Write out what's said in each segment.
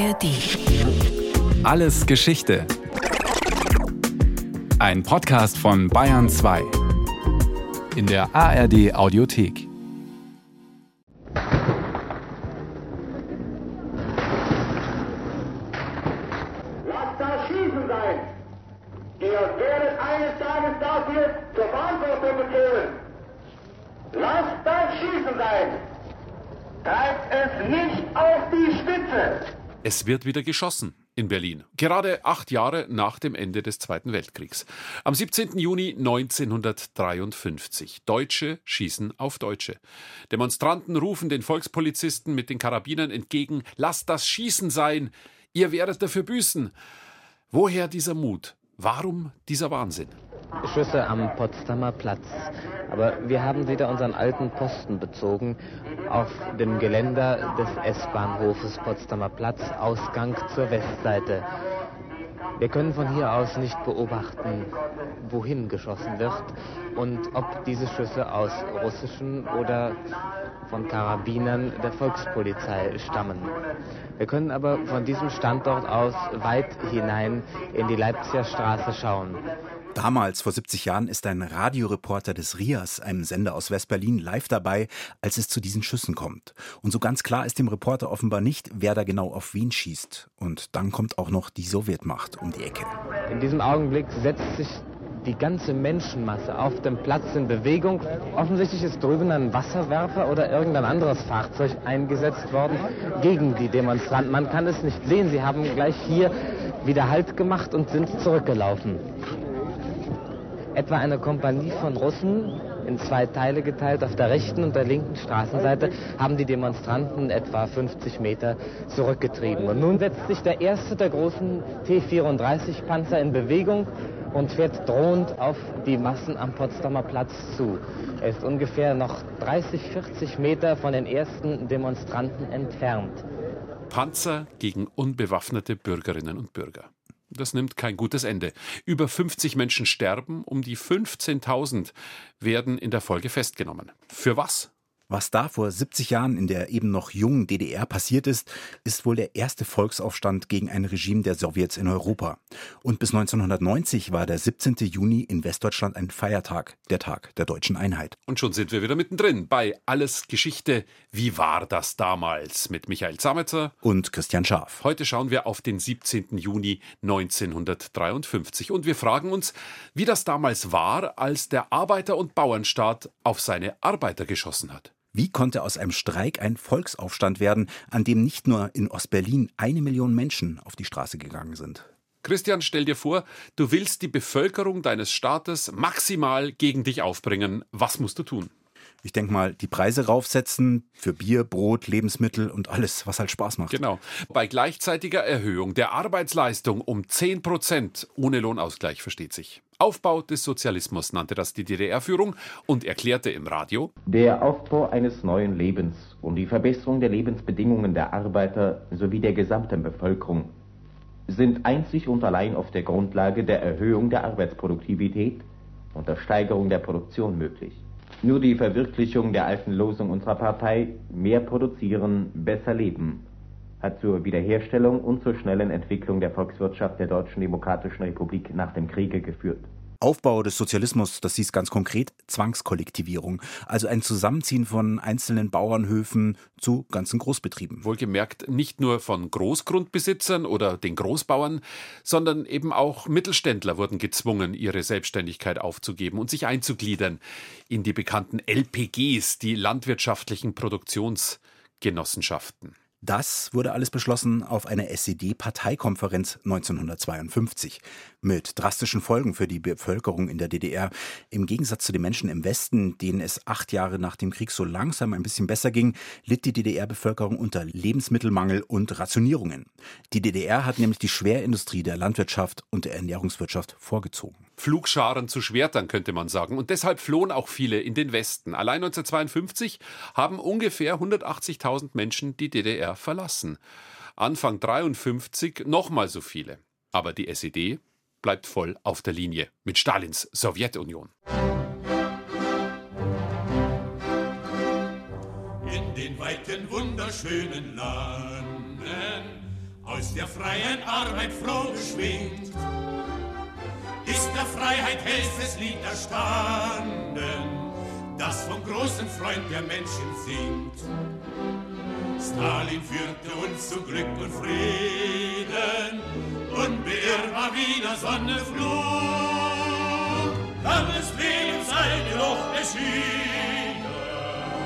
ARD. Alles Geschichte. Ein Podcast von Bayern 2. In der ARD Audiothek. Es wird wieder geschossen in Berlin, gerade acht Jahre nach dem Ende des Zweiten Weltkriegs. Am 17. Juni 1953. Deutsche schießen auf Deutsche. Demonstranten rufen den Volkspolizisten mit den Karabinern entgegen, lasst das Schießen sein, ihr werdet dafür büßen. Woher dieser Mut? Warum dieser Wahnsinn? Schüsse am Potsdamer Platz. Aber wir haben wieder unseren alten Posten bezogen auf dem Geländer des S-Bahnhofes Potsdamer Platz, Ausgang zur Westseite. Wir können von hier aus nicht beobachten, wohin geschossen wird und ob diese Schüsse aus russischen oder von Karabinern der Volkspolizei stammen. Wir können aber von diesem Standort aus weit hinein in die Leipziger Straße schauen. Damals, vor 70 Jahren, ist ein Radioreporter des RIAS, einem Sender aus West-Berlin, live dabei, als es zu diesen Schüssen kommt. Und so ganz klar ist dem Reporter offenbar nicht, wer da genau auf wen schießt. Und dann kommt auch noch die Sowjetmacht um die Ecke. In diesem Augenblick setzt sich die ganze Menschenmasse auf dem Platz in Bewegung. Offensichtlich ist drüben ein Wasserwerfer oder irgendein anderes Fahrzeug eingesetzt worden gegen die Demonstranten. Man kann es nicht sehen. Sie haben gleich hier wieder Halt gemacht und sind zurückgelaufen. Etwa eine Kompanie von Russen, in zwei Teile geteilt, auf der rechten und der linken Straßenseite, haben die Demonstranten etwa 50 Meter zurückgetrieben. Und nun setzt sich der erste der großen T-34-Panzer in Bewegung und fährt drohend auf die Massen am Potsdamer Platz zu. Er ist ungefähr noch 30, 40 Meter von den ersten Demonstranten entfernt. Panzer gegen unbewaffnete Bürgerinnen und Bürger. Das nimmt kein gutes Ende. Über 50 Menschen sterben, um die 15.000 werden in der Folge festgenommen. Für was? Was da vor 70 Jahren in der eben noch jungen DDR passiert ist, ist wohl der erste Volksaufstand gegen ein Regime der Sowjets in Europa. Und bis 1990 war der 17. Juni in Westdeutschland ein Feiertag, der Tag der deutschen Einheit. Und schon sind wir wieder mittendrin bei Alles Geschichte. Wie war das damals? Mit Michael Zametzer und Christian Scharf. Heute schauen wir auf den 17. Juni 1953 und wir fragen uns, wie das damals war, als der Arbeiter- und Bauernstaat auf seine Arbeiter geschossen hat. Wie konnte aus einem Streik ein Volksaufstand werden, an dem nicht nur in Ostberlin eine Million Menschen auf die Straße gegangen sind? Christian, stell dir vor, du willst die Bevölkerung deines Staates maximal gegen dich aufbringen. Was musst du tun? Ich denke mal, die Preise raufsetzen für Bier, Brot, Lebensmittel und alles, was halt Spaß macht. Genau. Bei gleichzeitiger Erhöhung der Arbeitsleistung um 10 Prozent ohne Lohnausgleich, versteht sich. Aufbau des Sozialismus nannte das die DDR-Führung und erklärte im Radio, Der Aufbau eines neuen Lebens und die Verbesserung der Lebensbedingungen der Arbeiter sowie der gesamten Bevölkerung sind einzig und allein auf der Grundlage der Erhöhung der Arbeitsproduktivität und der Steigerung der Produktion möglich. Nur die Verwirklichung der alten Losung unserer Partei mehr produzieren, besser leben hat zur Wiederherstellung und zur schnellen Entwicklung der Volkswirtschaft der Deutschen Demokratischen Republik nach dem Kriege geführt. Aufbau des Sozialismus, das hieß ganz konkret Zwangskollektivierung, also ein Zusammenziehen von einzelnen Bauernhöfen zu ganzen Großbetrieben. Wohlgemerkt nicht nur von Großgrundbesitzern oder den Großbauern, sondern eben auch Mittelständler wurden gezwungen, ihre Selbstständigkeit aufzugeben und sich einzugliedern in die bekannten LPGs, die landwirtschaftlichen Produktionsgenossenschaften. Das wurde alles beschlossen auf einer SED-Parteikonferenz 1952 mit drastischen Folgen für die Bevölkerung in der DDR. Im Gegensatz zu den Menschen im Westen, denen es acht Jahre nach dem Krieg so langsam ein bisschen besser ging, litt die DDR-Bevölkerung unter Lebensmittelmangel und Rationierungen. Die DDR hat nämlich die Schwerindustrie der Landwirtschaft und der Ernährungswirtschaft vorgezogen. Pflugscharen zu Schwertern, könnte man sagen. Und deshalb flohen auch viele in den Westen. Allein 1952 haben ungefähr 180.000 Menschen die DDR verlassen. Anfang 53 nochmal so viele. Aber die SED bleibt voll auf der Linie mit Stalins Sowjetunion. In den weiten, wunderschönen Landen aus der freien Arbeit froh geschwingt, der Freiheit hellstes Lied erstanden, das vom großen Freund der Menschen singt. Stalin führte uns zu Glück und Frieden, unbeirrbar wie der Sonne Flug. Langes Leben sei doch erschienen,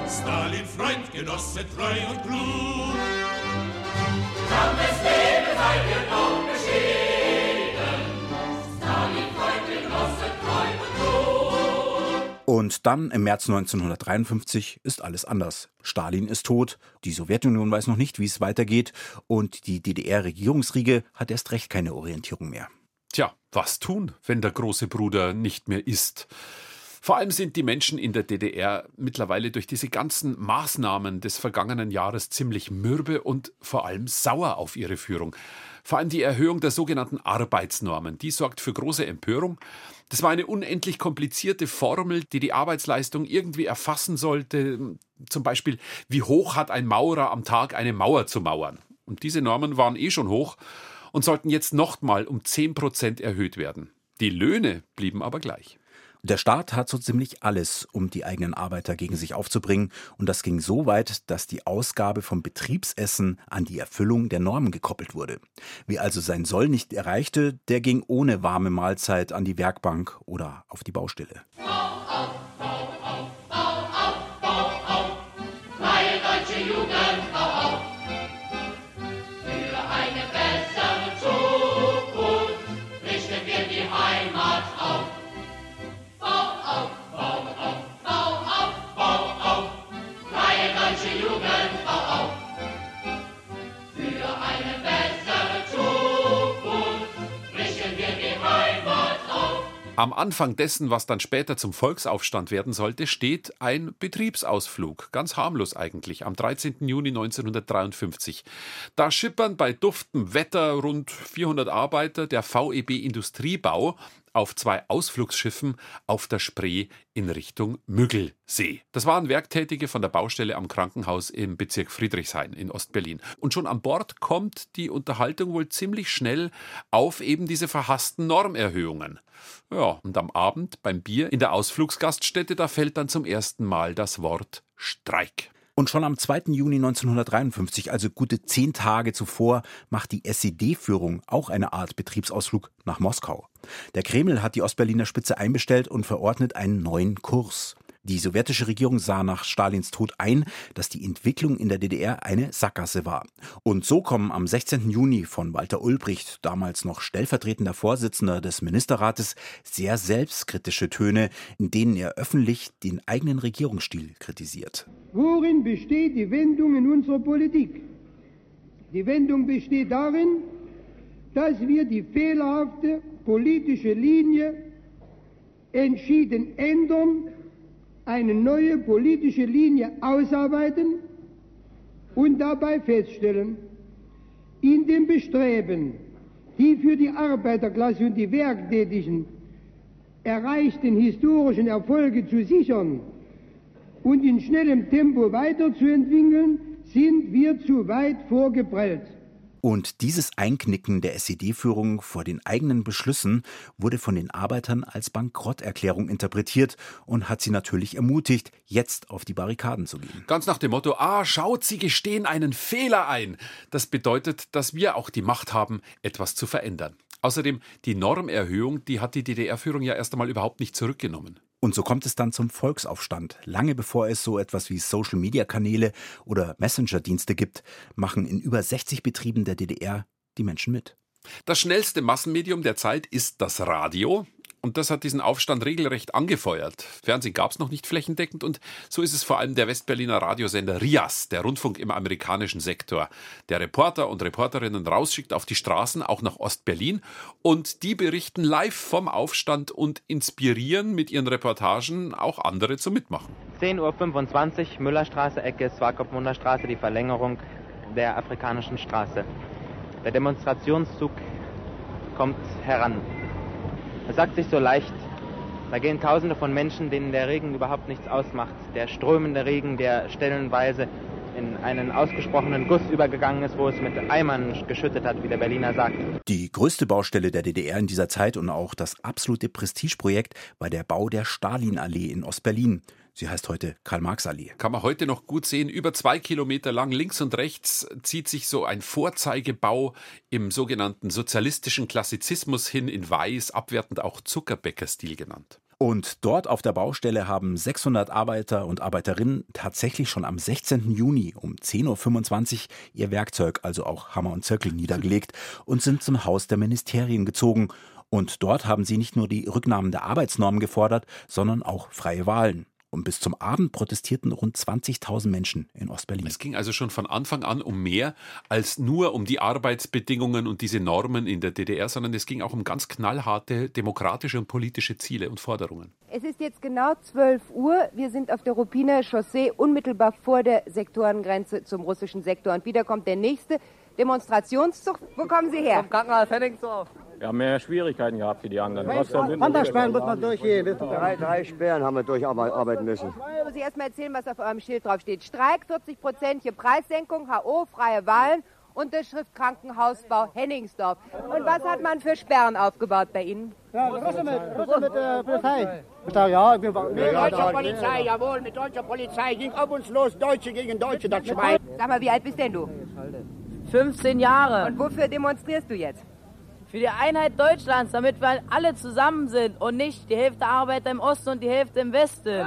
Stalin, Freund, Genosse, treu und klug. Langes Leben sei dir Und dann im März 1953 ist alles anders. Stalin ist tot, die Sowjetunion weiß noch nicht, wie es weitergeht und die DDR-Regierungsriege hat erst recht keine Orientierung mehr. Tja, was tun, wenn der große Bruder nicht mehr ist? Vor allem sind die Menschen in der DDR mittlerweile durch diese ganzen Maßnahmen des vergangenen Jahres ziemlich mürbe und vor allem sauer auf ihre Führung. Vor allem die Erhöhung der sogenannten Arbeitsnormen, die sorgt für große Empörung. Das war eine unendlich komplizierte Formel, die die Arbeitsleistung irgendwie erfassen sollte. Zum Beispiel, wie hoch hat ein Maurer am Tag eine Mauer zu mauern? Und diese Normen waren eh schon hoch und sollten jetzt nochmal um 10 Prozent erhöht werden. Die Löhne blieben aber gleich. Der Staat hat so ziemlich alles, um die eigenen Arbeiter gegen sich aufzubringen. Und das ging so weit, dass die Ausgabe vom Betriebsessen an die Erfüllung der Normen gekoppelt wurde. Wer also sein Soll nicht erreichte, der ging ohne warme Mahlzeit an die Werkbank oder auf die Baustelle. Bau Am Anfang dessen, was dann später zum Volksaufstand werden sollte, steht ein Betriebsausflug, ganz harmlos eigentlich, am 13. Juni 1953. Da schippern bei duftem Wetter rund 400 Arbeiter der VEB Industriebau auf zwei Ausflugsschiffen auf der Spree in Richtung Müggelsee. Das waren Werktätige von der Baustelle am Krankenhaus im Bezirk Friedrichshain in Ostberlin. Und schon an Bord kommt die Unterhaltung wohl ziemlich schnell auf eben diese verhassten Normerhöhungen. Ja, und am Abend beim Bier in der Ausflugsgaststätte, da fällt dann zum ersten Mal das Wort Streik. Und schon am 2. Juni 1953, also gute zehn Tage zuvor, macht die SED-Führung auch eine Art Betriebsausflug nach Moskau. Der Kreml hat die Ostberliner Spitze einbestellt und verordnet einen neuen Kurs. Die sowjetische Regierung sah nach Stalins Tod ein, dass die Entwicklung in der DDR eine Sackgasse war. Und so kommen am 16. Juni von Walter Ulbricht, damals noch stellvertretender Vorsitzender des Ministerrates, sehr selbstkritische Töne, in denen er öffentlich den eigenen Regierungsstil kritisiert. Worin besteht die Wendung in unserer Politik? Die Wendung besteht darin, dass wir die fehlerhafte politische Linie entschieden ändern eine neue politische Linie ausarbeiten und dabei feststellen, in dem Bestreben, die für die Arbeiterklasse und die Werktätigen erreichten historischen Erfolge zu sichern und in schnellem Tempo weiterzuentwickeln, sind wir zu weit vorgeprellt. Und dieses Einknicken der SED-Führung vor den eigenen Beschlüssen wurde von den Arbeitern als Bankrotterklärung interpretiert und hat sie natürlich ermutigt, jetzt auf die Barrikaden zu gehen. Ganz nach dem Motto, ah, schaut, Sie gestehen einen Fehler ein. Das bedeutet, dass wir auch die Macht haben, etwas zu verändern. Außerdem, die Normerhöhung, die hat die DDR-Führung ja erst einmal überhaupt nicht zurückgenommen. Und so kommt es dann zum Volksaufstand. Lange bevor es so etwas wie Social-Media-Kanäle oder Messenger-Dienste gibt, machen in über 60 Betrieben der DDR die Menschen mit. Das schnellste Massenmedium der Zeit ist das Radio. Und das hat diesen Aufstand regelrecht angefeuert. Fernsehen gab es noch nicht flächendeckend und so ist es vor allem der Westberliner Radiosender RIAS, der Rundfunk im amerikanischen Sektor, der Reporter und Reporterinnen rausschickt auf die Straßen, auch nach Ostberlin. Und die berichten live vom Aufstand und inspirieren mit ihren Reportagen auch andere zum Mitmachen. 10.25 Uhr, Müllerstraße, Ecke, Swakopmunder Straße, die Verlängerung der afrikanischen Straße. Der Demonstrationszug kommt heran. Es sagt sich so leicht, da gehen Tausende von Menschen, denen der Regen überhaupt nichts ausmacht. Der strömende Regen, der stellenweise in einen ausgesprochenen Guss übergegangen ist, wo es mit Eimern geschüttet hat, wie der Berliner sagt. Die größte Baustelle der DDR in dieser Zeit und auch das absolute Prestigeprojekt war der Bau der Stalinallee in Ostberlin. Sie heißt heute Karl-Marx-Allee. Kann man heute noch gut sehen. Über zwei Kilometer lang links und rechts zieht sich so ein Vorzeigebau im sogenannten sozialistischen Klassizismus hin in Weiß, abwertend auch Zuckerbäcker-Stil genannt. Und dort auf der Baustelle haben 600 Arbeiter und Arbeiterinnen tatsächlich schon am 16. Juni um 10.25 Uhr ihr Werkzeug, also auch Hammer und Zirkel, niedergelegt und sind zum Haus der Ministerien gezogen. Und dort haben sie nicht nur die Rücknahmen der Arbeitsnormen gefordert, sondern auch freie Wahlen. Und bis zum Abend protestierten rund 20.000 Menschen in Ostberlin. Es ging also schon von Anfang an um mehr als nur um die Arbeitsbedingungen und diese Normen in der DDR, sondern es ging auch um ganz knallharte demokratische und politische Ziele und Forderungen. Es ist jetzt genau 12 Uhr. Wir sind auf der Ruppiner Chaussee unmittelbar vor der Sektorengrenze zum russischen Sektor. Und wieder kommt der nächste Demonstrationszug. Wo kommen Sie her? Vom Krankenhaus Henningsdorf. Wir haben mehr Schwierigkeiten gehabt wie die anderen. Wandersperren muss man durchgehen. Drei, drei Sperren haben wir durcharbeiten müssen. Ich muss ich erst mal erzählen, was auf eurem Schild drauf steht. Streik, 40-prozentige Preissenkung, HO, freie Wahlen, Unterschrift Krankenhausbau Henningsdorf. Und was hat man für Sperren aufgebaut bei Ihnen? Ja, Russe mit, Russe mit äh, Polizei. Ja, mit deutscher Polizei, jawohl, mit deutscher Polizei. Ging auf uns los, Deutsche gegen Deutsche, das Schwein. Sag mal, wie alt bist denn du? 15 Jahre. Und wofür demonstrierst du jetzt? Für die Einheit Deutschlands, damit wir alle zusammen sind und nicht die Hälfte Arbeiter im Osten und die Hälfte im Westen.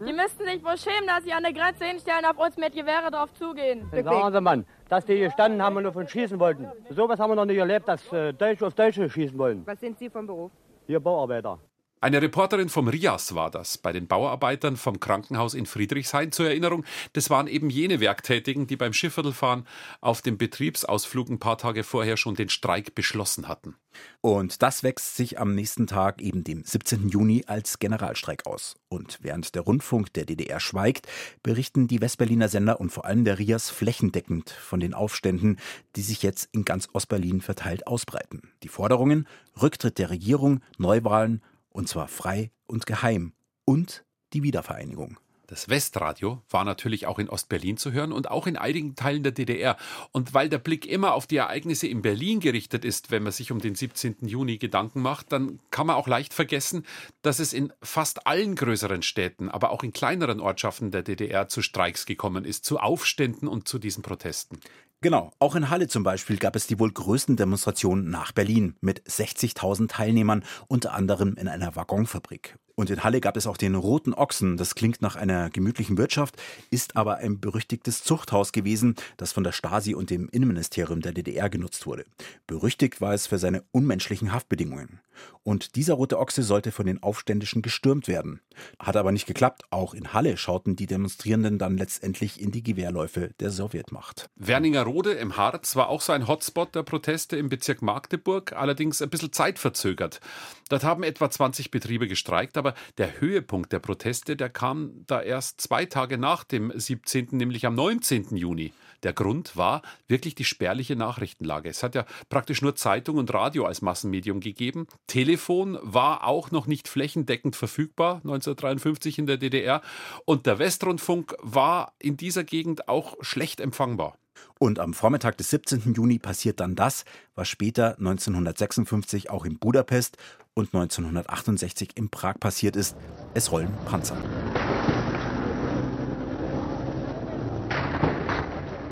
Die müssten sich wohl schämen, dass sie an der Grenze hinstellen, auf uns mit Gewehre drauf zugehen. Sagen Sie, Mann, dass die gestanden haben und nur von schießen wollten. Sowas haben wir noch nicht erlebt, dass äh, Deutsche auf Deutsche schießen wollen. Was sind Sie vom Beruf? Hier Bauarbeiter. Eine Reporterin vom RIAS war das, bei den Bauarbeitern vom Krankenhaus in Friedrichshain. Zur Erinnerung, das waren eben jene Werktätigen, die beim Schiffviertelfahren auf dem Betriebsausflug ein paar Tage vorher schon den Streik beschlossen hatten. Und das wächst sich am nächsten Tag, eben dem 17. Juni, als Generalstreik aus. Und während der Rundfunk der DDR schweigt, berichten die Westberliner Sender und vor allem der RIAS flächendeckend von den Aufständen, die sich jetzt in ganz Ostberlin verteilt ausbreiten. Die Forderungen, Rücktritt der Regierung, Neuwahlen, und zwar frei und geheim. Und die Wiedervereinigung. Das Westradio war natürlich auch in Ostberlin zu hören und auch in einigen Teilen der DDR. Und weil der Blick immer auf die Ereignisse in Berlin gerichtet ist, wenn man sich um den 17. Juni Gedanken macht, dann kann man auch leicht vergessen, dass es in fast allen größeren Städten, aber auch in kleineren Ortschaften der DDR zu Streiks gekommen ist, zu Aufständen und zu diesen Protesten. Genau, auch in Halle zum Beispiel gab es die wohl größten Demonstrationen nach Berlin mit 60.000 Teilnehmern, unter anderem in einer Waggonfabrik. Und in Halle gab es auch den Roten Ochsen. Das klingt nach einer gemütlichen Wirtschaft, ist aber ein berüchtigtes Zuchthaus gewesen, das von der Stasi und dem Innenministerium der DDR genutzt wurde. Berüchtigt war es für seine unmenschlichen Haftbedingungen. Und dieser Rote Ochse sollte von den Aufständischen gestürmt werden. Hat aber nicht geklappt. Auch in Halle schauten die Demonstrierenden dann letztendlich in die Gewehrläufe der Sowjetmacht. Werningerode im Harz war auch so ein Hotspot der Proteste im Bezirk Magdeburg, allerdings ein bisschen zeitverzögert. Dort haben etwa 20 Betriebe gestreikt, aber der Höhepunkt der Proteste, der kam da erst zwei Tage nach dem 17., nämlich am 19. Juni. Der Grund war wirklich die spärliche Nachrichtenlage. Es hat ja praktisch nur Zeitung und Radio als Massenmedium gegeben. Telefon war auch noch nicht flächendeckend verfügbar 1953 in der DDR und der Westrundfunk war in dieser Gegend auch schlecht empfangbar. Und am Vormittag des 17. Juni passiert dann das, was später 1956 auch in Budapest und 1968 in Prag passiert ist. Es rollen Panzer.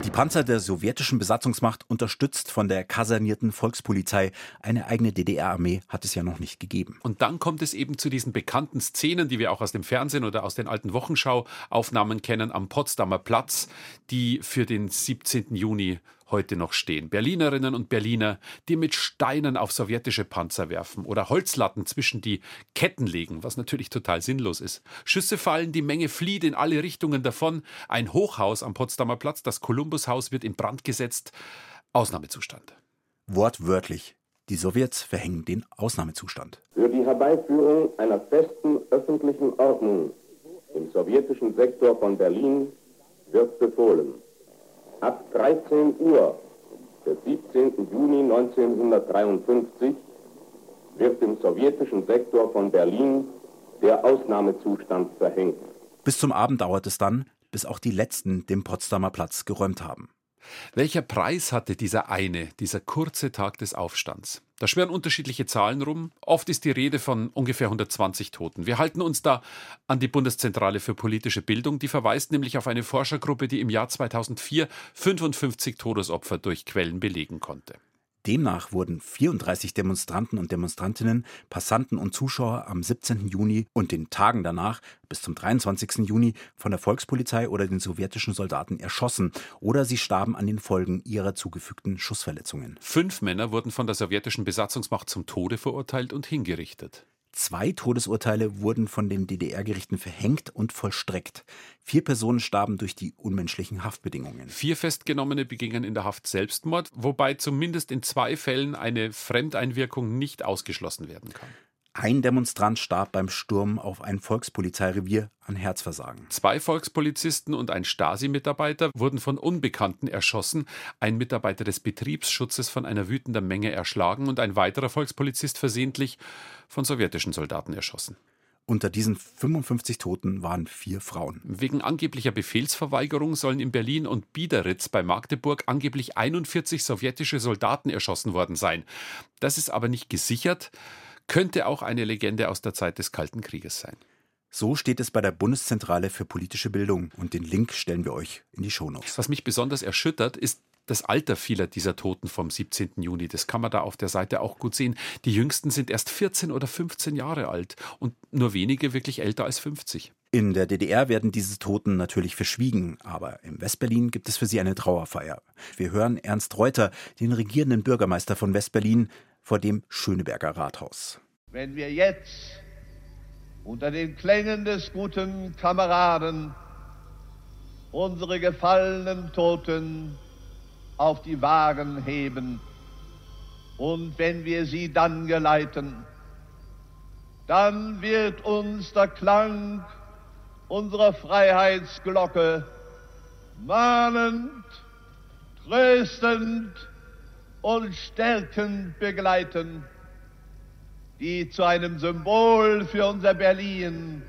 Die Panzer der sowjetischen Besatzungsmacht, unterstützt von der kasernierten Volkspolizei, eine eigene DDR-Armee hat es ja noch nicht gegeben. Und dann kommt es eben zu diesen bekannten Szenen, die wir auch aus dem Fernsehen oder aus den alten Wochenschau-Aufnahmen kennen, am Potsdamer Platz, die für den 17. Juni heute noch stehen. Berlinerinnen und Berliner, die mit Steinen auf sowjetische Panzer werfen oder Holzlatten zwischen die Ketten legen, was natürlich total sinnlos ist. Schüsse fallen, die Menge flieht in alle Richtungen davon. Ein Hochhaus am Potsdamer Platz, das Kolumbushaus, wird in Brand gesetzt. Ausnahmezustand. Wortwörtlich. Die Sowjets verhängen den Ausnahmezustand. Für die Herbeiführung einer festen öffentlichen Ordnung im sowjetischen Sektor von Berlin wird befohlen. Ab 13 Uhr des 17. Juni 1953 wird im sowjetischen Sektor von Berlin der Ausnahmezustand verhängt. Bis zum Abend dauert es dann, bis auch die Letzten den Potsdamer Platz geräumt haben. Welcher Preis hatte dieser eine, dieser kurze Tag des Aufstands? Da schwirren unterschiedliche Zahlen rum. Oft ist die Rede von ungefähr 120 Toten. Wir halten uns da an die Bundeszentrale für politische Bildung. Die verweist nämlich auf eine Forschergruppe, die im Jahr 2004 55 Todesopfer durch Quellen belegen konnte. Demnach wurden 34 Demonstranten und Demonstrantinnen, Passanten und Zuschauer am 17. Juni und den Tagen danach bis zum 23. Juni von der Volkspolizei oder den sowjetischen Soldaten erschossen oder sie starben an den Folgen ihrer zugefügten Schussverletzungen. Fünf Männer wurden von der sowjetischen Besatzungsmacht zum Tode verurteilt und hingerichtet. Zwei Todesurteile wurden von den DDR-Gerichten verhängt und vollstreckt. Vier Personen starben durch die unmenschlichen Haftbedingungen. Vier Festgenommene begingen in der Haft Selbstmord, wobei zumindest in zwei Fällen eine Fremdeinwirkung nicht ausgeschlossen werden kann. Ein Demonstrant starb beim Sturm auf ein Volkspolizeirevier an Herzversagen. Zwei Volkspolizisten und ein Stasi-Mitarbeiter wurden von Unbekannten erschossen, ein Mitarbeiter des Betriebsschutzes von einer wütenden Menge erschlagen und ein weiterer Volkspolizist versehentlich von sowjetischen Soldaten erschossen. Unter diesen 55 Toten waren vier Frauen. Wegen angeblicher Befehlsverweigerung sollen in Berlin und Biederitz bei Magdeburg angeblich 41 sowjetische Soldaten erschossen worden sein. Das ist aber nicht gesichert könnte auch eine Legende aus der Zeit des Kalten Krieges sein. So steht es bei der Bundeszentrale für politische Bildung und den Link stellen wir euch in die Shownotes. Was mich besonders erschüttert, ist das Alter vieler dieser Toten vom 17. Juni. Das kann man da auf der Seite auch gut sehen. Die jüngsten sind erst 14 oder 15 Jahre alt und nur wenige wirklich älter als 50. In der DDR werden diese Toten natürlich verschwiegen, aber in Westberlin gibt es für sie eine Trauerfeier. Wir hören Ernst Reuter, den regierenden Bürgermeister von Westberlin, vor dem Schöneberger Rathaus. Wenn wir jetzt unter den Klängen des guten Kameraden unsere gefallenen Toten auf die Wagen heben und wenn wir sie dann geleiten, dann wird uns der Klang unserer Freiheitsglocke mahnend, tröstend und stärkend begleiten, die zu einem Symbol für unser Berlin,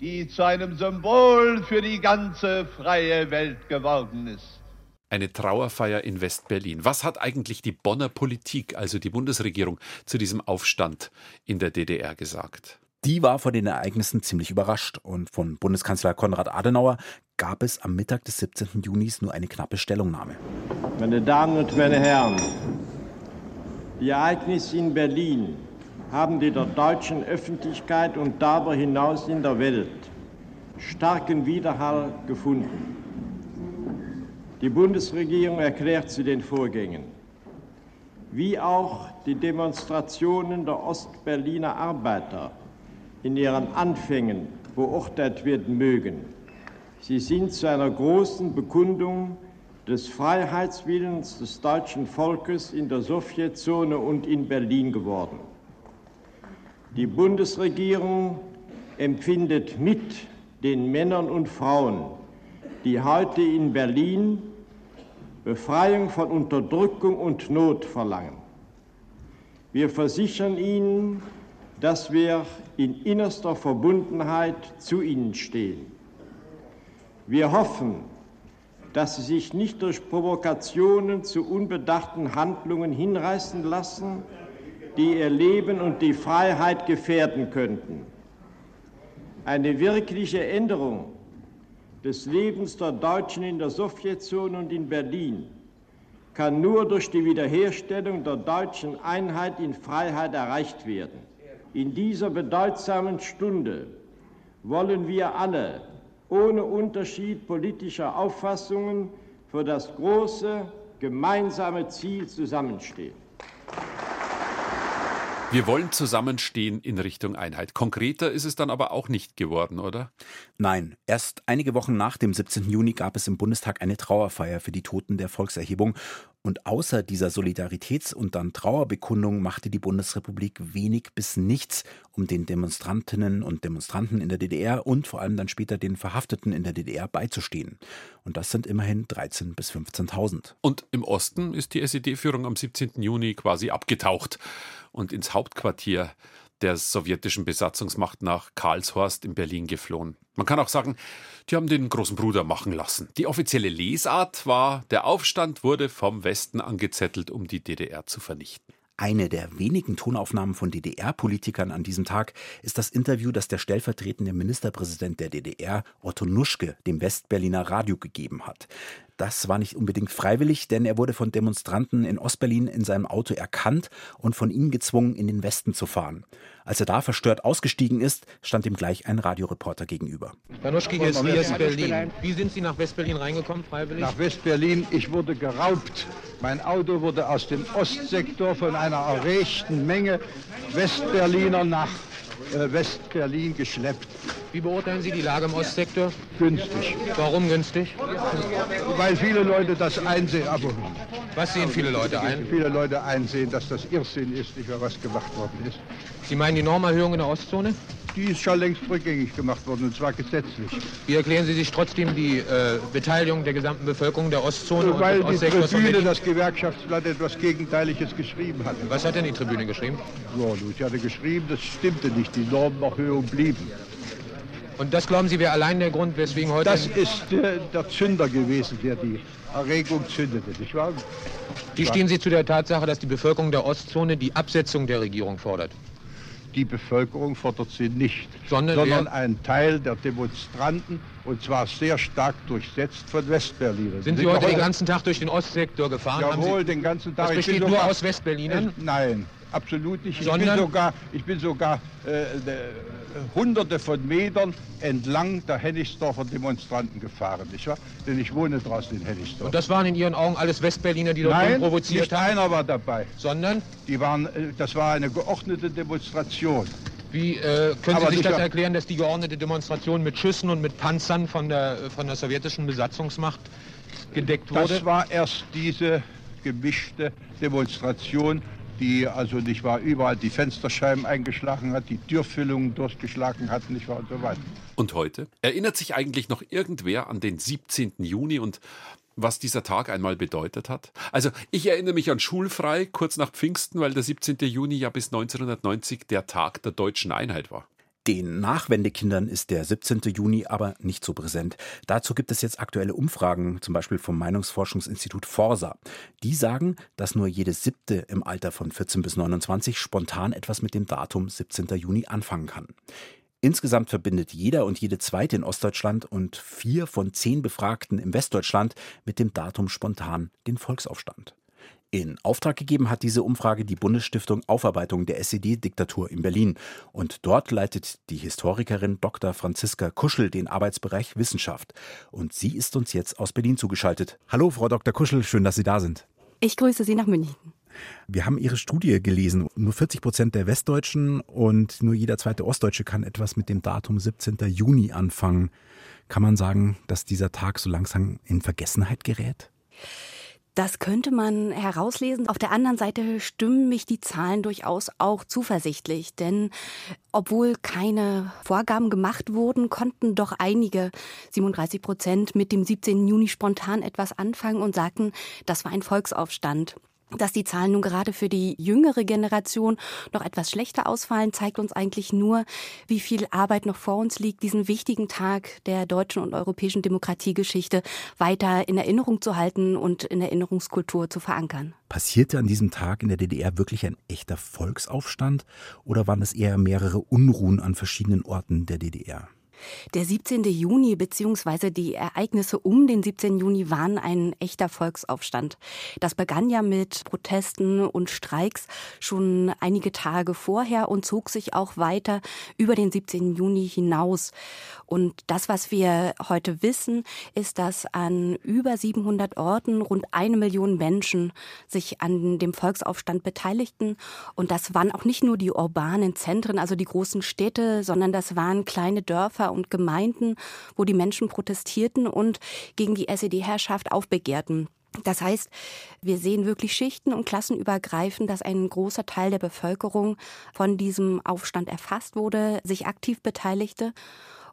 die zu einem Symbol für die ganze freie Welt geworden ist. Eine Trauerfeier in West-Berlin. Was hat eigentlich die Bonner Politik, also die Bundesregierung, zu diesem Aufstand in der DDR gesagt? Die war von den Ereignissen ziemlich überrascht und von Bundeskanzler Konrad Adenauer gab es am Mittag des 17. Junis nur eine knappe Stellungnahme. Meine Damen und meine Herren, die Ereignisse in Berlin haben in der deutschen Öffentlichkeit und darüber hinaus in der Welt starken Widerhall gefunden. Die Bundesregierung erklärt zu den Vorgängen, wie auch die Demonstrationen der Ostberliner Arbeiter in ihren Anfängen beurteilt werden mögen. Sie sind zu einer großen Bekundung des Freiheitswillens des deutschen Volkes in der Sowjetzone und in Berlin geworden. Die Bundesregierung empfindet mit den Männern und Frauen, die heute in Berlin Befreiung von Unterdrückung und Not verlangen. Wir versichern Ihnen, dass wir in innerster Verbundenheit zu Ihnen stehen. Wir hoffen, dass Sie sich nicht durch Provokationen zu unbedachten Handlungen hinreißen lassen, die Ihr Leben und die Freiheit gefährden könnten. Eine wirkliche Änderung des Lebens der Deutschen in der Sowjetzone und in Berlin kann nur durch die Wiederherstellung der deutschen Einheit in Freiheit erreicht werden. In dieser bedeutsamen Stunde wollen wir alle ohne Unterschied politischer Auffassungen für das große gemeinsame Ziel zusammenstehen. Wir wollen zusammenstehen in Richtung Einheit. Konkreter ist es dann aber auch nicht geworden, oder? Nein, erst einige Wochen nach dem 17. Juni gab es im Bundestag eine Trauerfeier für die Toten der Volkserhebung. Und außer dieser Solidaritäts- und dann Trauerbekundung machte die Bundesrepublik wenig bis nichts, um den Demonstrantinnen und Demonstranten in der DDR und vor allem dann später den Verhafteten in der DDR beizustehen. Und das sind immerhin 13.000 bis 15.000. Und im Osten ist die SED-Führung am 17. Juni quasi abgetaucht und ins Hauptquartier der sowjetischen Besatzungsmacht nach Karlshorst in Berlin geflohen. Man kann auch sagen, die haben den großen Bruder machen lassen. Die offizielle Lesart war, der Aufstand wurde vom Westen angezettelt, um die DDR zu vernichten. Eine der wenigen Tonaufnahmen von DDR-Politikern an diesem Tag ist das Interview, das der stellvertretende Ministerpräsident der DDR, Otto Nuschke, dem Westberliner Radio gegeben hat. Das war nicht unbedingt freiwillig, denn er wurde von Demonstranten in Ostberlin in seinem Auto erkannt und von ihnen gezwungen, in den Westen zu fahren. Als er da verstört ausgestiegen ist, stand ihm gleich ein Radioreporter gegenüber. Herr Nuschke, hier ist, hier ist Berlin. Wie sind Sie nach Westberlin reingekommen, freiwillig? Nach Westberlin, ich wurde geraubt. Mein Auto wurde aus dem Ostsektor von einer erregten Menge Westberliner nach äh, Westberlin geschleppt. Wie beurteilen Sie die Lage im Ostsektor? Günstig. Warum günstig? Weil viele Leute das einsehen. Aber Was sehen viele Leute ein? Viele Leute einsehen, dass das Irrsinn ist, nicht mehr was gemacht worden ist. Sie meinen die Normerhöhung in der Ostzone? Die ist schon längst rückgängig gemacht worden, und zwar gesetzlich. Wie erklären Sie sich trotzdem die äh, Beteiligung der gesamten Bevölkerung der Ostzone Weil und die des von Tribüne, das Gewerkschaftsblatt, etwas Gegenteiliges geschrieben hatte. Was hat denn die Tribüne geschrieben? Ja, sie hatte geschrieben, das stimmte nicht. Die Normenerhöhung blieben. Und das glauben Sie wäre allein der Grund, weswegen heute... Das ist äh, der Zünder gewesen, der die Erregung zündete, nicht wahr? Wie stehen Sie zu der Tatsache, dass die Bevölkerung der Ostzone die Absetzung der Regierung fordert? Die Bevölkerung fordert sie nicht, Sondern sondern ein Teil der Demonstranten und zwar sehr stark durchsetzt von Westberlinern. Sind Sie heute den ganzen Tag durch den Ostsektor gefahren? Jawohl, den ganzen Tag. Das besteht nur aus Westberlinern? Äh, Nein, absolut nicht. Ich Sondern? bin sogar, ich bin sogar äh, hunderte von Metern entlang der Hennigsdorfer Demonstranten gefahren, nicht wahr? Denn ich wohne draußen in Hennigsdorf. Und das waren in Ihren Augen alles Westberliner, die dort Nein, provoziert nicht haben? einer war dabei. Sondern? Die waren, äh, das war eine geordnete Demonstration. Wie äh, können Aber Sie sich das erklären, dass die geordnete Demonstration mit Schüssen und mit Panzern von der, von der sowjetischen Besatzungsmacht gedeckt wurde? Das war erst diese gemischte Demonstration, die also nicht wahr überall die Fensterscheiben eingeschlagen hat, die Türfüllungen durchgeschlagen hat, nicht wahr und so weiter. Und heute? Erinnert sich eigentlich noch irgendwer an den 17. Juni und was dieser Tag einmal bedeutet hat? Also ich erinnere mich an Schulfrei kurz nach Pfingsten, weil der 17. Juni ja bis 1990 der Tag der deutschen Einheit war. Den Nachwendekindern ist der 17. Juni aber nicht so präsent. Dazu gibt es jetzt aktuelle Umfragen, zum Beispiel vom Meinungsforschungsinstitut Forsa. Die sagen, dass nur jede siebte im Alter von 14 bis 29 spontan etwas mit dem Datum 17. Juni anfangen kann. Insgesamt verbindet jeder und jede zweite in Ostdeutschland und vier von zehn Befragten im Westdeutschland mit dem Datum spontan den Volksaufstand. In Auftrag gegeben hat diese Umfrage die Bundesstiftung Aufarbeitung der SED-Diktatur in Berlin. Und dort leitet die Historikerin Dr. Franziska Kuschel den Arbeitsbereich Wissenschaft. Und sie ist uns jetzt aus Berlin zugeschaltet. Hallo, Frau Dr. Kuschel, schön, dass Sie da sind. Ich grüße Sie nach München. Wir haben Ihre Studie gelesen. Nur 40 Prozent der Westdeutschen und nur jeder zweite Ostdeutsche kann etwas mit dem Datum 17. Juni anfangen. Kann man sagen, dass dieser Tag so langsam in Vergessenheit gerät? Das könnte man herauslesen. Auf der anderen Seite stimmen mich die Zahlen durchaus auch zuversichtlich, denn obwohl keine Vorgaben gemacht wurden, konnten doch einige, 37 Prozent, mit dem 17. Juni spontan etwas anfangen und sagten, das war ein Volksaufstand. Dass die Zahlen nun gerade für die jüngere Generation noch etwas schlechter ausfallen, zeigt uns eigentlich nur, wie viel Arbeit noch vor uns liegt, diesen wichtigen Tag der deutschen und europäischen Demokratiegeschichte weiter in Erinnerung zu halten und in Erinnerungskultur zu verankern. Passierte an diesem Tag in der DDR wirklich ein echter Volksaufstand oder waren es eher mehrere Unruhen an verschiedenen Orten der DDR? Der 17. Juni bzw. die Ereignisse um den 17. Juni waren ein echter Volksaufstand. Das begann ja mit Protesten und Streiks schon einige Tage vorher und zog sich auch weiter über den 17. Juni hinaus. Und das, was wir heute wissen, ist, dass an über 700 Orten rund eine Million Menschen sich an dem Volksaufstand beteiligten. Und das waren auch nicht nur die urbanen Zentren, also die großen Städte, sondern das waren kleine Dörfer und Gemeinden, wo die Menschen protestierten und gegen die SED-Herrschaft aufbegehrten. Das heißt, wir sehen wirklich Schichten und klassenübergreifend, dass ein großer Teil der Bevölkerung von diesem Aufstand erfasst wurde, sich aktiv beteiligte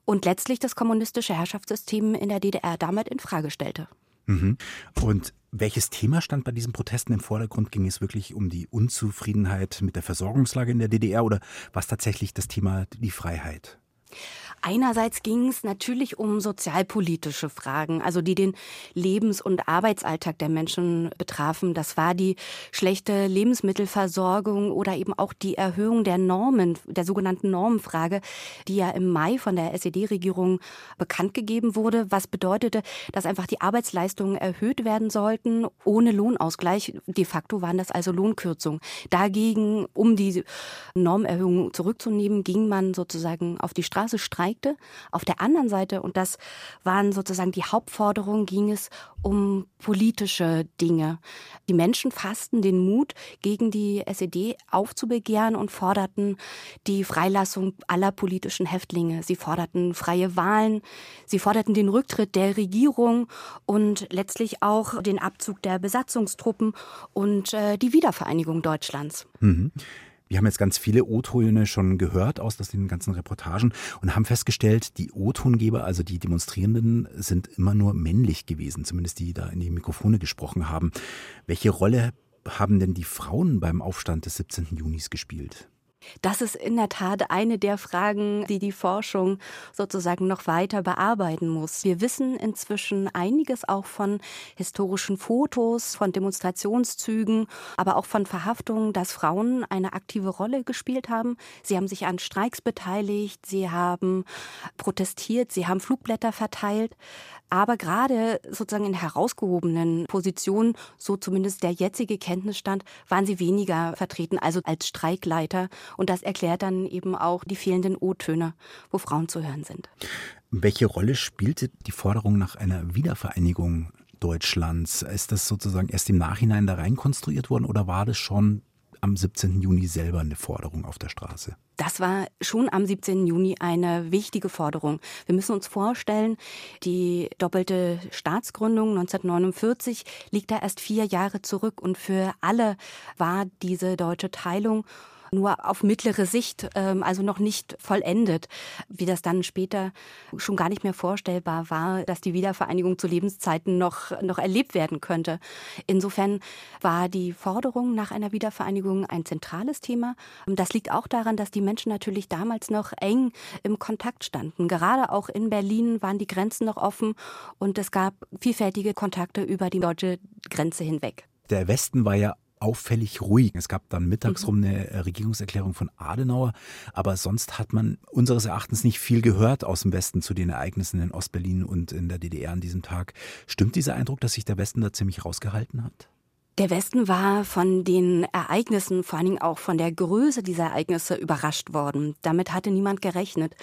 und letztlich das kommunistische Herrschaftssystem in der DDR damit in Frage stellte. Mhm. Und Welches Thema stand bei diesen Protesten im Vordergrund? Ging es wirklich um die Unzufriedenheit mit der Versorgungslage in der DDR oder was tatsächlich das Thema die Freiheit? Einerseits ging es natürlich um sozialpolitische Fragen, also die den Lebens- und Arbeitsalltag der Menschen betrafen. Das war die schlechte Lebensmittelversorgung oder eben auch die Erhöhung der Normen, der sogenannten Normenfrage, die ja im Mai von der SED-Regierung bekannt gegeben wurde, was bedeutete, dass einfach die Arbeitsleistungen erhöht werden sollten, ohne Lohnausgleich. De facto waren das also Lohnkürzungen. Dagegen, um die Normerhöhung zurückzunehmen, ging man sozusagen auf die Straße streiten streikte. Auf der anderen Seite, und das waren sozusagen die Hauptforderungen, ging es um politische Dinge. Die Menschen fassten den Mut, gegen die SED aufzubegehren und forderten die Freilassung aller politischen Häftlinge. Sie forderten freie Wahlen, sie forderten den Rücktritt der Regierung und letztlich auch den Abzug der Besatzungstruppen und äh, die Wiedervereinigung Deutschlands. Mhm. Wir haben jetzt ganz viele O-Töne schon gehört aus den ganzen Reportagen und haben festgestellt, die O-Tongeber, also die Demonstrierenden, sind immer nur männlich gewesen, zumindest die da in die Mikrofone gesprochen haben. Welche Rolle haben denn die Frauen beim Aufstand des 17. Junis gespielt? Das ist in der Tat eine der Fragen, die die Forschung sozusagen noch weiter bearbeiten muss. Wir wissen inzwischen einiges auch von historischen Fotos, von Demonstrationszügen, aber auch von Verhaftungen, dass Frauen eine aktive Rolle gespielt haben. Sie haben sich an Streiks beteiligt, sie haben protestiert, sie haben Flugblätter verteilt. Aber gerade sozusagen in herausgehobenen Positionen, so zumindest der jetzige Kenntnisstand, waren sie weniger vertreten, also als Streikleiter. Und das erklärt dann eben auch die fehlenden O-Töne, wo Frauen zu hören sind. Welche Rolle spielte die Forderung nach einer Wiedervereinigung Deutschlands? Ist das sozusagen erst im Nachhinein da reinkonstruiert worden oder war das schon am 17. Juni selber eine Forderung auf der Straße? Das war schon am 17. Juni eine wichtige Forderung. Wir müssen uns vorstellen, die doppelte Staatsgründung 1949 liegt da erst vier Jahre zurück und für alle war diese deutsche Teilung nur auf mittlere Sicht, ähm, also noch nicht vollendet. Wie das dann später schon gar nicht mehr vorstellbar war, dass die Wiedervereinigung zu Lebenszeiten noch, noch erlebt werden könnte. Insofern war die Forderung nach einer Wiedervereinigung ein zentrales Thema. Das liegt auch daran, dass die Menschen natürlich damals noch eng im Kontakt standen. Gerade auch in Berlin waren die Grenzen noch offen und es gab vielfältige Kontakte über die deutsche Grenze hinweg. Der Westen war ja auffällig ruhig. Es gab dann mittags rum eine äh, Regierungserklärung von Adenauer, aber sonst hat man unseres Erachtens nicht viel gehört aus dem Westen zu den Ereignissen in Ostberlin und in der DDR an diesem Tag. Stimmt dieser Eindruck, dass sich der Westen da ziemlich rausgehalten hat? Der Westen war von den Ereignissen, vor allen Dingen auch von der Größe dieser Ereignisse überrascht worden. Damit hatte niemand gerechnet.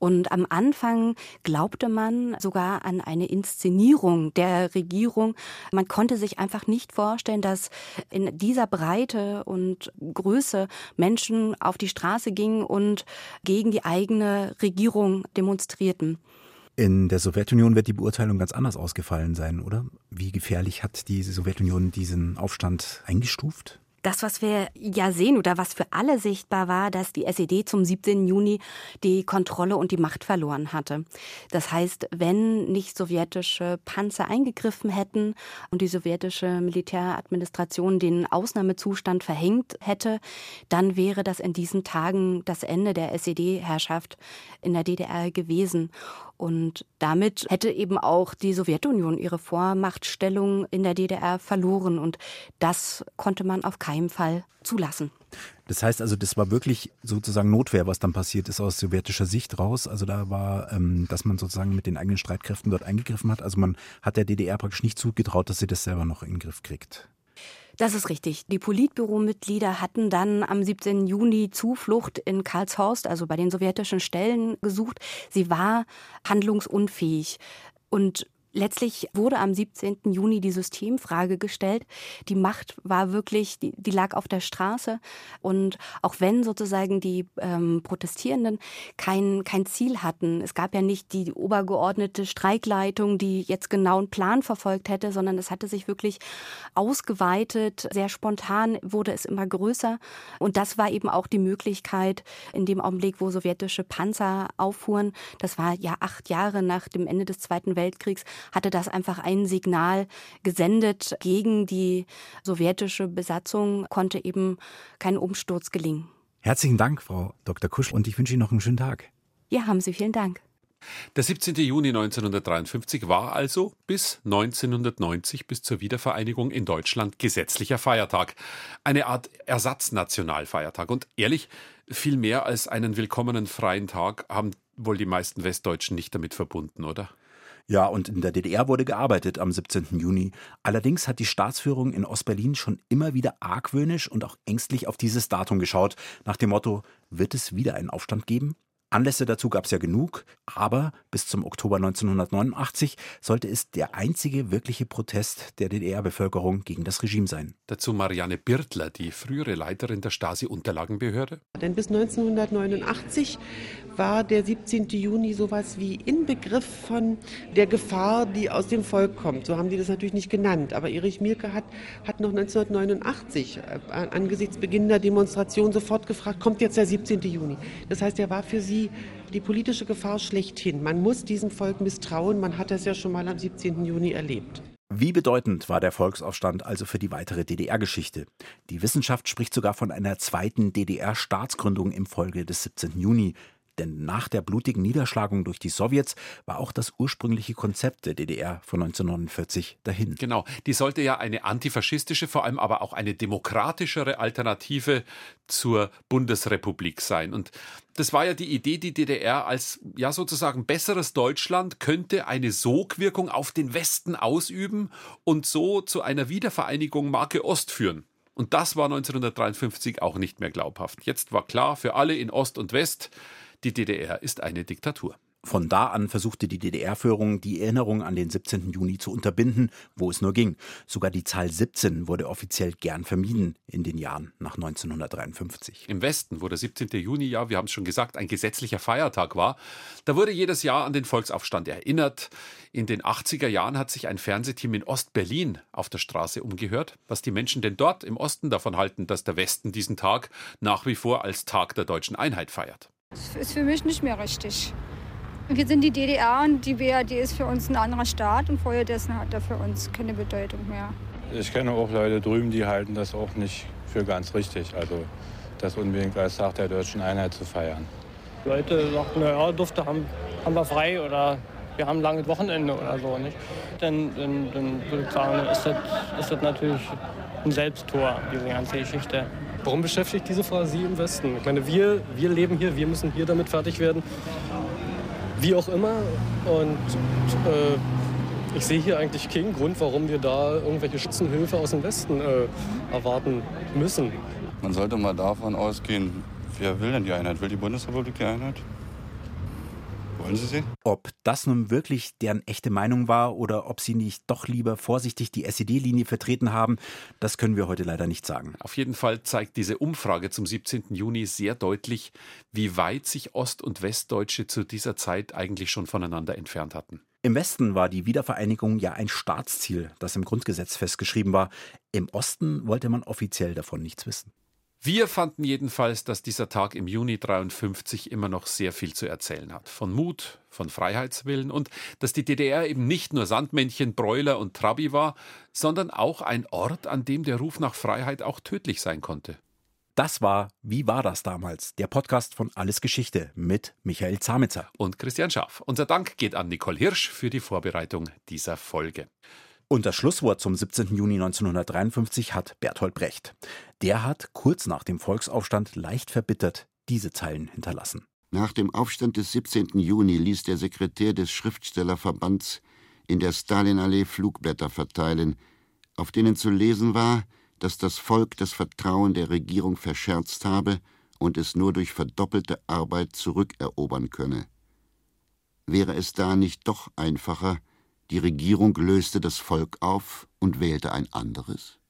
Und am Anfang glaubte man sogar an eine Inszenierung der Regierung. Man konnte sich einfach nicht vorstellen, dass in dieser Breite und Größe Menschen auf die Straße gingen und gegen die eigene Regierung demonstrierten. In der Sowjetunion wird die Beurteilung ganz anders ausgefallen sein, oder? Wie gefährlich hat die Sowjetunion diesen Aufstand eingestuft? das, was wir ja sehen oder was für alle sichtbar war, dass die SED zum 17. Juni die Kontrolle und die Macht verloren hatte. Das heißt, wenn nicht sowjetische Panzer eingegriffen hätten und die sowjetische Militäradministration den Ausnahmezustand verhängt hätte, dann wäre das in diesen Tagen das Ende der SED-Herrschaft in der DDR gewesen. Und damit hätte eben auch die Sowjetunion ihre Vormachtstellung in der DDR verloren. Und das konnte man auf keinen Fall zulassen. Das heißt also, das war wirklich sozusagen Notwehr, was dann passiert ist aus sowjetischer Sicht raus. Also da war, ähm, dass man sozusagen mit den eigenen Streitkräften dort eingegriffen hat. Also man hat der DDR praktisch nicht zugetraut, dass sie das selber noch in den Griff kriegt. Das ist richtig. Die Politbüromitglieder hatten dann am 17. Juni Zuflucht in Karlshorst, also bei den sowjetischen Stellen, gesucht. Sie war handlungsunfähig. Und Letztlich wurde am 17. Juni die Systemfrage gestellt. Die Macht war wirklich, die, die lag auf der Straße. Und auch wenn sozusagen die ähm, Protestierenden kein, kein Ziel hatten, es gab ja nicht die obergeordnete Streikleitung, die jetzt genau einen Plan verfolgt hätte, sondern es hatte sich wirklich ausgeweitet. Sehr spontan wurde es immer größer. Und das war eben auch die Möglichkeit in dem Augenblick, wo sowjetische Panzer auffuhren. Das war ja acht Jahre nach dem Ende des Zweiten Weltkriegs hatte das einfach ein Signal gesendet gegen die sowjetische Besatzung, konnte eben kein Umsturz gelingen. Herzlichen Dank, Frau Dr. Kusch, und ich wünsche Ihnen noch einen schönen Tag. Ja, haben Sie vielen Dank. Der 17. Juni 1953 war also bis 1990, bis zur Wiedervereinigung in Deutschland, gesetzlicher Feiertag. Eine Art Ersatznationalfeiertag. Und ehrlich, viel mehr als einen willkommenen freien Tag haben wohl die meisten Westdeutschen nicht damit verbunden, oder? Ja, und in der DDR wurde gearbeitet am 17. Juni. Allerdings hat die Staatsführung in Ostberlin schon immer wieder argwöhnisch und auch ängstlich auf dieses Datum geschaut, nach dem Motto, wird es wieder einen Aufstand geben? Anlässe dazu gab es ja genug, aber bis zum Oktober 1989 sollte es der einzige wirkliche Protest der DDR-Bevölkerung gegen das Regime sein. Dazu Marianne Birtler, die frühere Leiterin der Stasi-Unterlagenbehörde. Denn bis 1989 war der 17. Juni sowas wie Inbegriff von der Gefahr, die aus dem Volk kommt. So haben die das natürlich nicht genannt. Aber Erich Mielke hat, hat noch 1989 äh, angesichts beginnender Demonstration sofort gefragt, kommt jetzt der 17. Juni? Das heißt, er war für sie die politische Gefahr schlechthin. Man muss diesem Volk misstrauen. Man hat das ja schon mal am 17. Juni erlebt. Wie bedeutend war der Volksaufstand also für die weitere DDR-Geschichte? Die Wissenschaft spricht sogar von einer zweiten DDR-Staatsgründung im Folge des 17. Juni. Denn nach der blutigen Niederschlagung durch die Sowjets war auch das ursprüngliche Konzept der DDR von 1949 dahin. Genau, die sollte ja eine antifaschistische, vor allem aber auch eine demokratischere Alternative zur Bundesrepublik sein. Und das war ja die Idee, die DDR als ja sozusagen besseres Deutschland könnte eine Sogwirkung auf den Westen ausüben und so zu einer Wiedervereinigung Marke Ost führen. Und das war 1953 auch nicht mehr glaubhaft. Jetzt war klar für alle in Ost und West, die DDR ist eine Diktatur. Von da an versuchte die DDR-Führung, die Erinnerung an den 17. Juni zu unterbinden, wo es nur ging. Sogar die Zahl 17 wurde offiziell gern vermieden in den Jahren nach 1953. Im Westen, wo der 17. Juni ja, wir haben es schon gesagt, ein gesetzlicher Feiertag war, da wurde jedes Jahr an den Volksaufstand erinnert. In den 80er Jahren hat sich ein Fernsehteam in Ostberlin auf der Straße umgehört, was die Menschen denn dort im Osten davon halten, dass der Westen diesen Tag nach wie vor als Tag der deutschen Einheit feiert. Das ist für mich nicht mehr richtig. Wir sind die DDR und die BRD ist für uns ein anderer Staat und vorher dessen hat er für uns keine Bedeutung mehr. Ich kenne auch Leute drüben, die halten das auch nicht für ganz richtig. Also das unbedingt als Tag der deutschen Einheit zu feiern. Leute sagten, naja, Dufte haben, haben wir frei oder wir haben ein langes Wochenende oder so. Nicht? Dann, dann, dann würde ich sagen, ist das, ist das natürlich ein Selbsttor, diese ganze Geschichte. Warum beschäftigt diese Frage Sie im Westen? Ich meine, wir, wir leben hier, wir müssen hier damit fertig werden. Wie auch immer. Und äh, ich sehe hier eigentlich keinen Grund, warum wir da irgendwelche Schützenhilfe aus dem Westen äh, erwarten müssen. Man sollte mal davon ausgehen, wer will denn die Einheit? Will die Bundesrepublik die Einheit? Wollen Sie sie? Ob das nun wirklich deren echte Meinung war oder ob sie nicht doch lieber vorsichtig die SED-Linie vertreten haben, das können wir heute leider nicht sagen. Auf jeden Fall zeigt diese Umfrage zum 17. Juni sehr deutlich, wie weit sich Ost- und Westdeutsche zu dieser Zeit eigentlich schon voneinander entfernt hatten. Im Westen war die Wiedervereinigung ja ein Staatsziel, das im Grundgesetz festgeschrieben war. Im Osten wollte man offiziell davon nichts wissen. Wir fanden jedenfalls, dass dieser Tag im Juni 53 immer noch sehr viel zu erzählen hat. Von Mut, von Freiheitswillen und dass die DDR eben nicht nur Sandmännchen, Bräuler und Trabi war, sondern auch ein Ort, an dem der Ruf nach Freiheit auch tödlich sein konnte. Das war Wie war das damals? Der Podcast von Alles Geschichte mit Michael Zamitzer und Christian Schaff. Unser Dank geht an Nicole Hirsch für die Vorbereitung dieser Folge. Und das Schlusswort zum 17. Juni 1953 hat Bertolt Brecht. Der hat kurz nach dem Volksaufstand leicht verbittert diese Zeilen hinterlassen. Nach dem Aufstand des 17. Juni ließ der Sekretär des Schriftstellerverbands in der Stalinallee Flugblätter verteilen, auf denen zu lesen war, dass das Volk das Vertrauen der Regierung verscherzt habe und es nur durch verdoppelte Arbeit zurückerobern könne. Wäre es da nicht doch einfacher, die Regierung löste das Volk auf und wählte ein anderes?